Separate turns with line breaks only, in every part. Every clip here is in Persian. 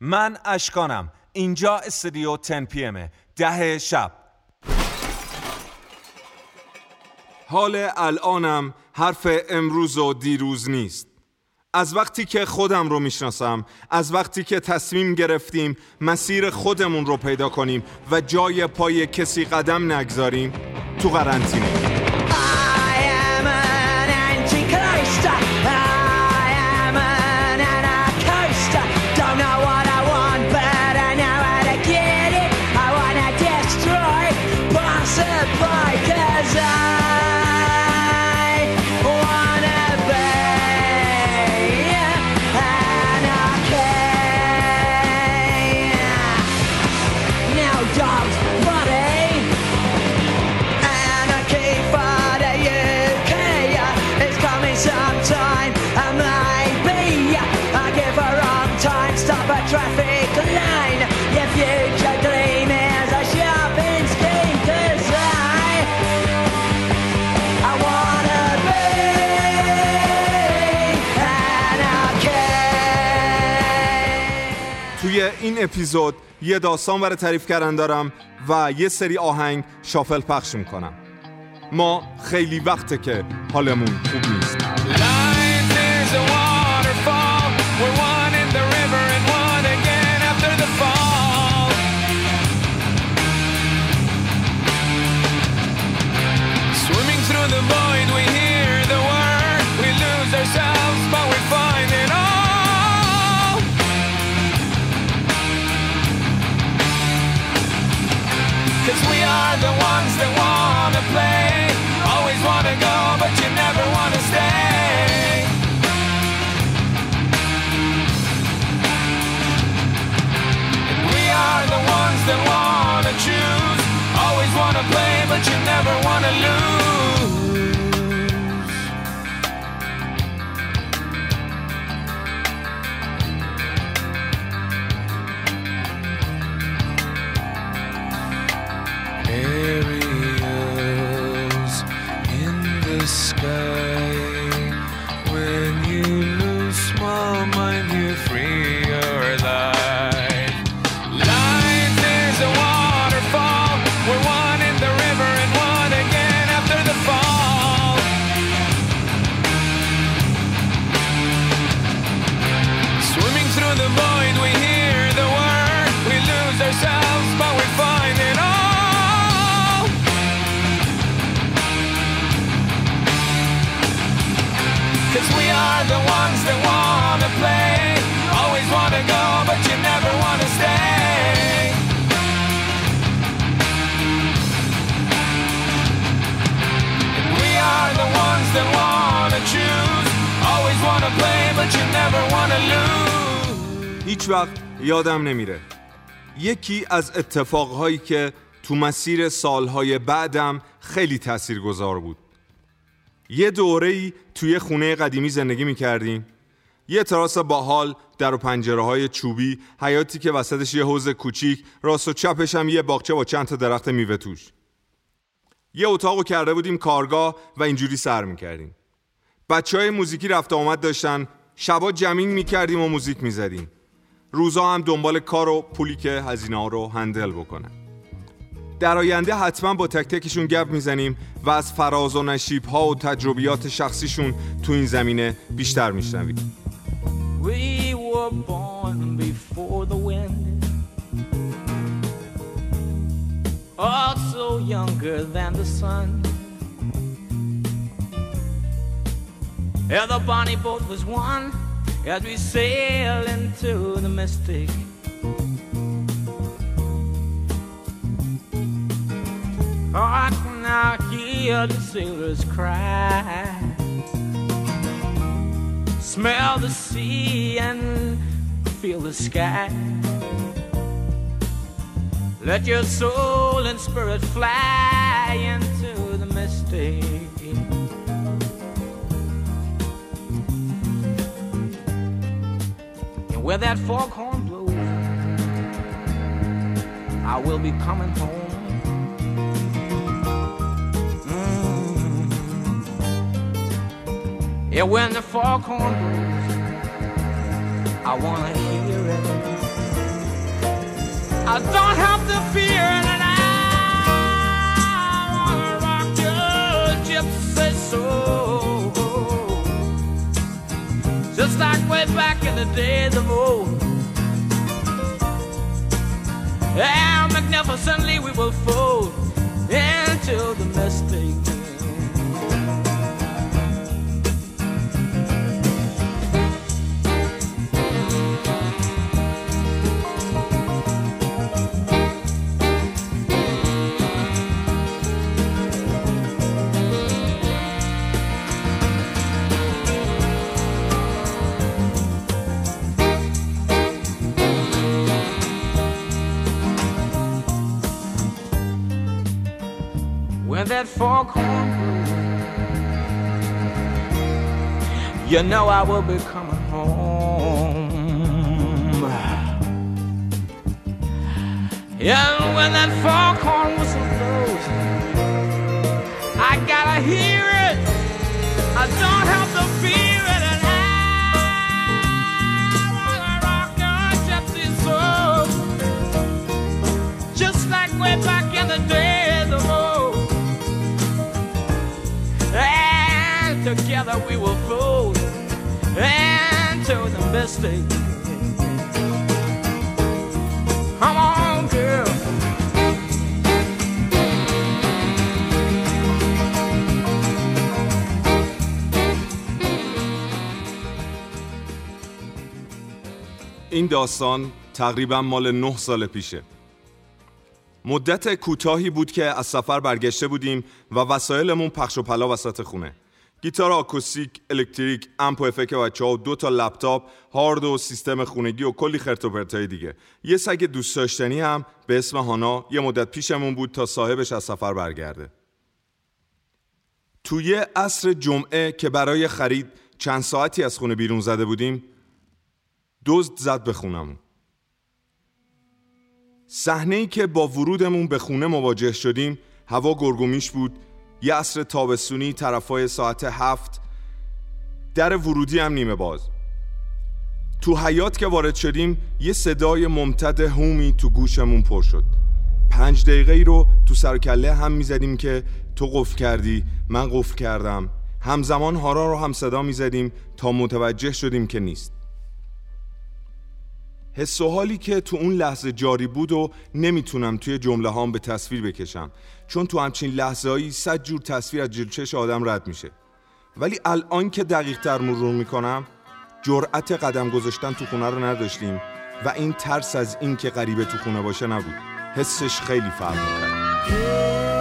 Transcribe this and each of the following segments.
من اشکانم. اینجا استودیو 10 پی امه ده شب. حال الانم حرف امروز و دیروز نیست. از وقتی که خودم رو می‌شناسم از وقتی که تصمیم گرفتیم مسیر خودمون رو پیدا کنیم و جای پای کسی قدم نگذاریم تو قرنطینه. این اپیزود یه داستان برای تعریف کردن دارم و یه سری آهنگ شافل پخش می‌کنم. ما خیلی وقته که حالمون خوب نیست. هیچ وقت یادم نمیره. یکی از اتفاقهایی که تو مسیر سالهای بعدم خیلی تاثیرگذار بود. یه دوره‌ای توی خونه قدیمی زندگی می‌کردیم. یه تراس باحال در و پنجره های چوبی حیاتی که وسطش یه حوز کوچیک راست و چپش هم یه باغچه با چند تا درخت میوه توش. یه اتاقو کرده بودیم کارگاه و اینجوری سر می‌کردیم. بچه های موزیکی رفت آمد داشتن شبا جمینگ می‌کردیم و موزیک می‌زدیم. روزا هم دنبال کار و پولی که هزینه ها رو هندل بکنن. در آینده حتما با تک تکشون گپ می‌زنیم و از فراز و نشیب ها و تجربیات شخصیشون تو این زمینه بیشتر میشنویم.
We. Yeah, the bonnie boat was one as we sail into the mystic. Oh, I can now hear the sailors cry smell the sea and feel the sky. Let your soul and spirit fly into the mystic. Where that foghorn blows, I will be coming home. Mm. Yeah, when the foghorn blows, I wanna hear it. I don't have to fear that Just like way back in the days of old. And magnificently we will fold into the mistake. Foghorn you know I will be coming home. Yeah, when that foghorn whistle blows, I gotta hear it. I don't have together we will fold into the mystic. Come on, girl.
این داستان تقریبا مال نه سال پیشه مدت کوتاهی بود که از سفر برگشته بودیم و وسایلمون پخش و پلا وسط خونه گیتار آکوستیک، الکتریک، امپ و افک بچه و دو تا لپتاپ، هارد و سیستم خونگی و کلی خرت و پرتای دیگه. یه سگ دوست داشتنی هم به اسم هانا یه مدت پیشمون بود تا صاحبش از سفر برگرده. توی عصر جمعه که برای خرید چند ساعتی از خونه بیرون زده بودیم دزد زد به خونمون. صحنه ای که با ورودمون به خونه مواجه شدیم هوا گرگومیش بود یه عصر تابستونی طرفای ساعت هفت. در ورودی هم نیمه باز. تو حیات که وارد شدیم یه صدای ممتد هومی تو گوشمون پر شد. پنج دقیقه ای رو تو سرکله هم می‌زدیم که تو قفل کردی من قفل کردم. همزمان هارا رو هم صدا می‌زدیم تا متوجه شدیم که نیست. حس و حالی که تو اون لحظه جاری بود و نمی‌تونم توی جمله هام به تصویر بکشم. چون تو همچین لحظه هایی صد جور تصویر از جلچش آدم رد میشه. ولی الان که دقیق تر مرور می‌کنم جرأت قدم گذاشتن تو خونه رو نداشتیم و این ترس از این که غریبه تو خونه باشه نبود. حسش خیلی فرق می‌کرد.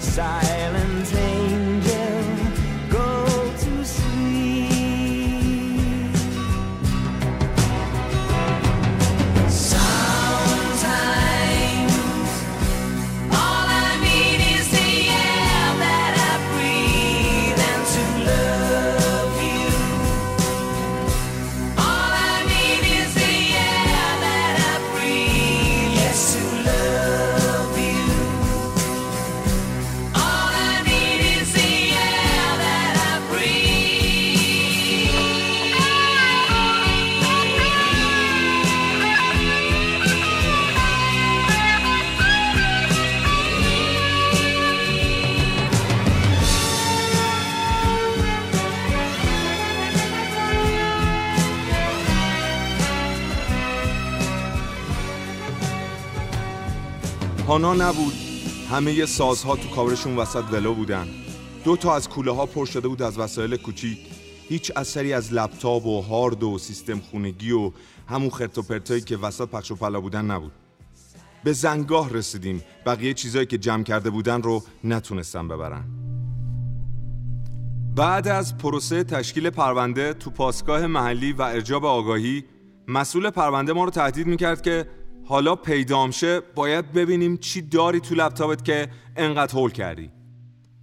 silence.
هانا نبود. همه سازها تو کاورشون وسط ولو بودن. دو تا از کوله ها پر شده بود از وسایل کوچیک. هیچ اثری از لپتاپ و هارد و سیستم خونگی و همون خرت و پرتایی که وسط پخش و پلا بودن نبود. به زنگاه رسیدیم. بقیه چیزایی که جمع کرده بودن رو نتونستم ببرن. بعد از پروسه تشکیل پرونده تو پاسگاه محلی و ارجاب آگاهی مسئول پرونده ما رو تهدید می‌کرد که حالا پیدام شه باید ببینیم چی داری تو لپتاپت که انقدر هول کردی.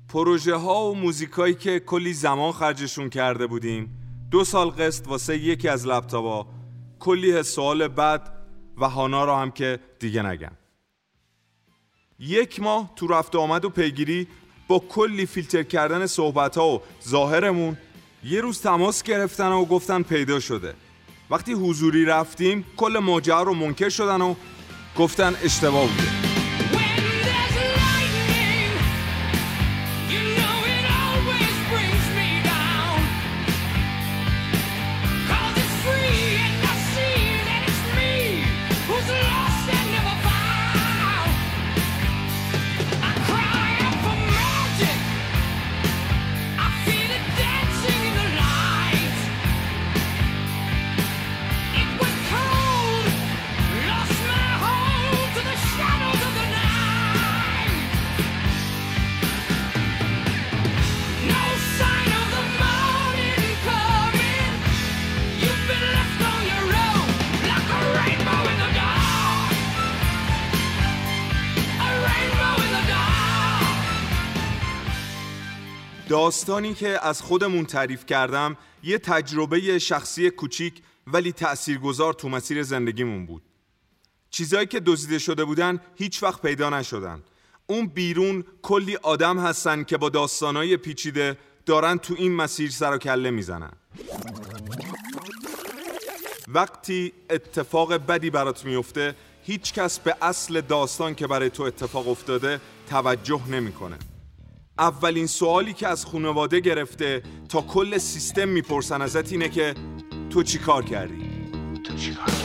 پروژه ها و موزیکایی که کلی زمان خرجشون کرده بودیم. دو سال قسط واسه یکی از لپتاپا. کلی سوال بعد و هانا را هم که دیگه نگم. یک ماه تو رفت آمد و پیگیری با کلی فیلتر کردن صحبت ها و ظاهرمون یه روز تماس گرفتن و گفتن پیدا شده. وقتی حضوری رفتیم کل ماجرا رو منکر شدن و گفتن اشتباه بوده. داستانی که از خودمون تعریف کردم یه تجربه شخصی کوچیک ولی تأثیرگذار تو مسیر زندگیمون بود. چیزایی که دزدیده شده بودن هیچ وقت پیدا نشدن. اون بیرون کلی آدم هستن که با داستانای پیچیده دارن تو این مسیر سر و کله می‌زنن. وقتی اتفاق بدی برات میفته هیچ کس به اصل داستان که برای تو اتفاق افتاده توجه نمی‌کنه. اولین سوالی که از خانواده گرفته تا کل سیستم می‌پرسن ازت اینه که تو چی کار کردی؟
Some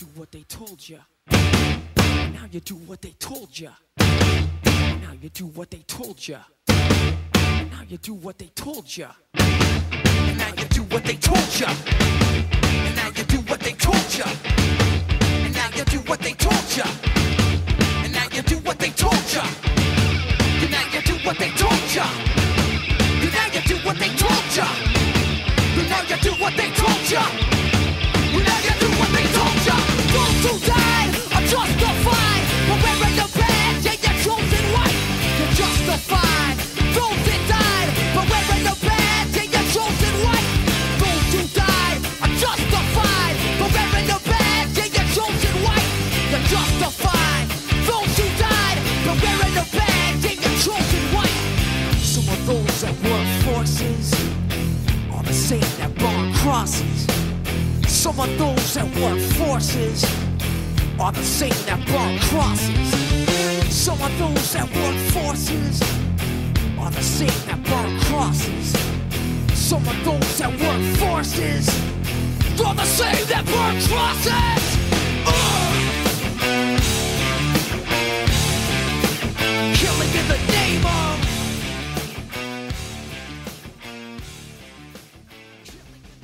do what they told you. Now you do what they told you. Now you do what they told you. Now you do what they told you. Now you do what they told you. Now you do what they told you. Now you do what they told you. Now you do what they told you. Now you do what they told you. Now you do what they told you. Now you do what they told you. Some of those that work forces are the same that brought crosses. So are those that work forces are the same that brought crosses. Some of those that work forces are the same that brought crosses. Killing in the name of.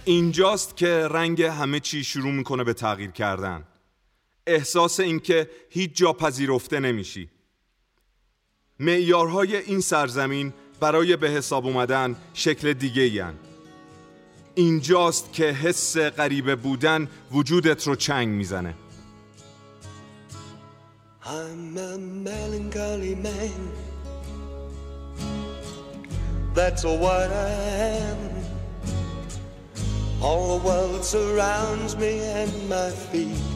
اینجاست که رنگ همه چی شروع می‌کنه به تغییر کردن احساس اینکه هیچ جا پذیرفته نمیشی معیارهای این سرزمین برای به حساب اومدن شکل دیگه این. اینجاست که حس غریبه بودن وجودت رو چنگ می‌زنه
I'm a melancholy man. That's what I am. All the world surrounds me and my feet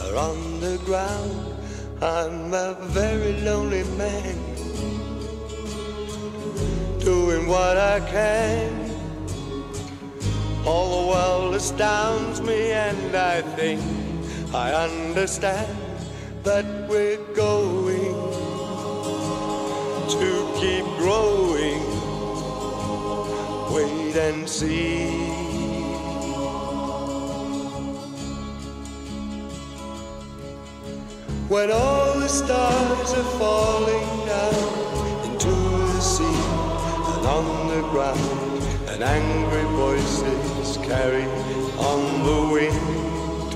are on the ground. I'm a very lonely man. Doing what I can. All the world astounds me and I think I understand that we're going to keep growing. Wait and see. When all the stars are falling down into the sea and on the ground, and angry voices carry on the wind.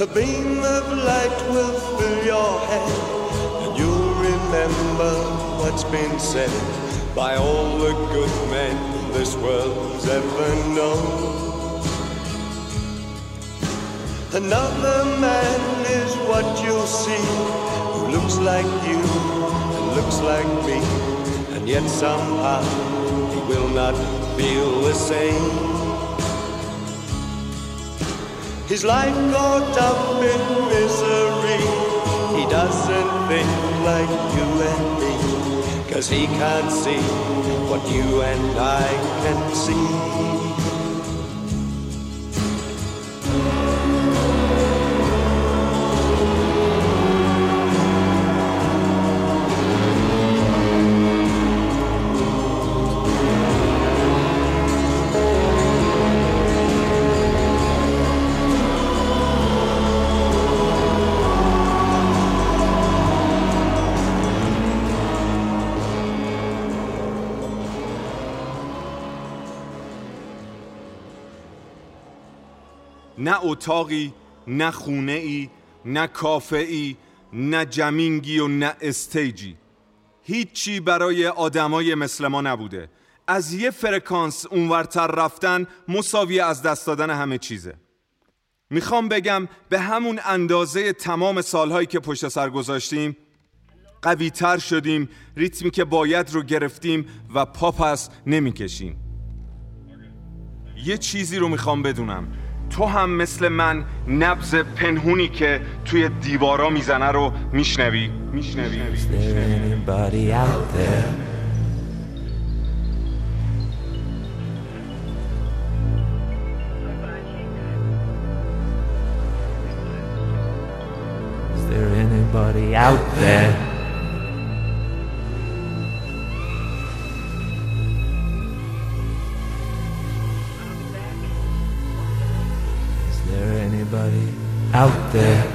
A beam of light will fill your head, and you'll remember what's been said by all the good men this world's ever known. Another man is what you'll see, who looks like you and looks like me, and yet somehow he will not feel the same. His life caught up in misery. He doesn't think like you and me. Cause he can't see what you and I can see.
اتاقی نه خونه ای نه کافه ای نه جمینگی و نه استیجی. هیچی برای آدمای مثل ما نبوده. از یه فرکانس اونورتر رفتن مساوی از دست دادن همه چیزه. می‌خوام بگم به همون اندازه تمام سالهایی که پشت سر گذاشتیم قوی تر شدیم ریتمی که باید رو گرفتیم و پاپس نمی‌کشیم. یه چیزی رو می‌خوام بدونم. تو هم مثل من نبز پنهونی که توی دیوارا می‌زنه رو میشنوی میشنوی
anybody? Out there?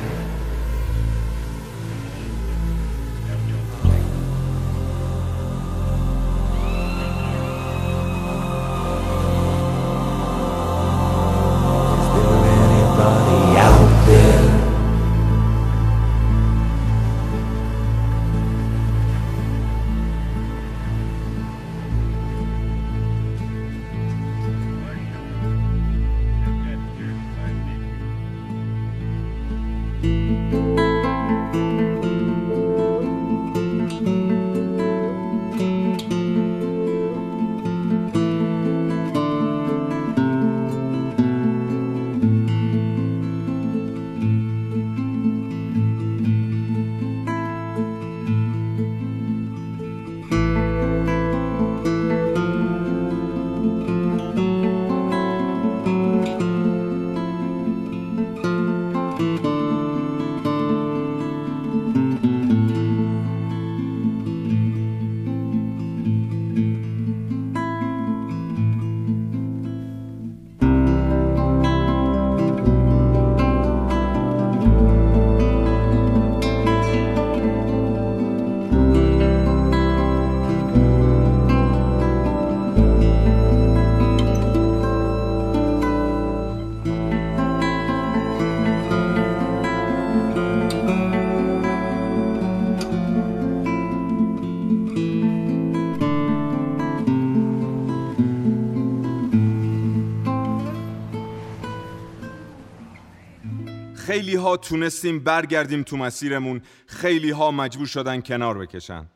خیلی ها تونستیم برگردیم تو مسیرمون. خیلی ها مجبور شدن کنار بکشن.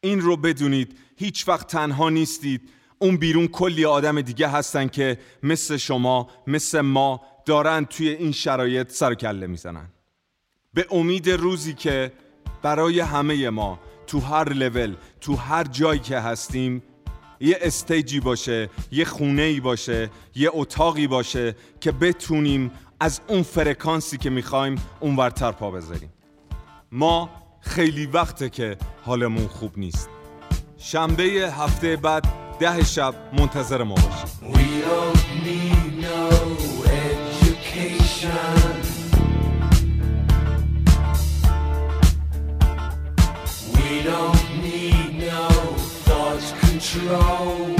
این رو بدونید هیچ وقت تنها نیستید. اون بیرون کلی آدم دیگه هستن که مثل شما مثل ما دارن توی این شرایط سر کله می‌زنن. به امید روزی که برای همه ما تو هر لول تو هر جایی که هستیم یه استیجی باشه یه خونه ای باشه یه اتاقی باشه که بتونیم از اون فرکانسی که می‌خوایم اونورتر پا بذاریم. ما خیلی وقته که حالمون خوب نیست. شنبه هفته بعد ده شب منتظر ما باشید.
control.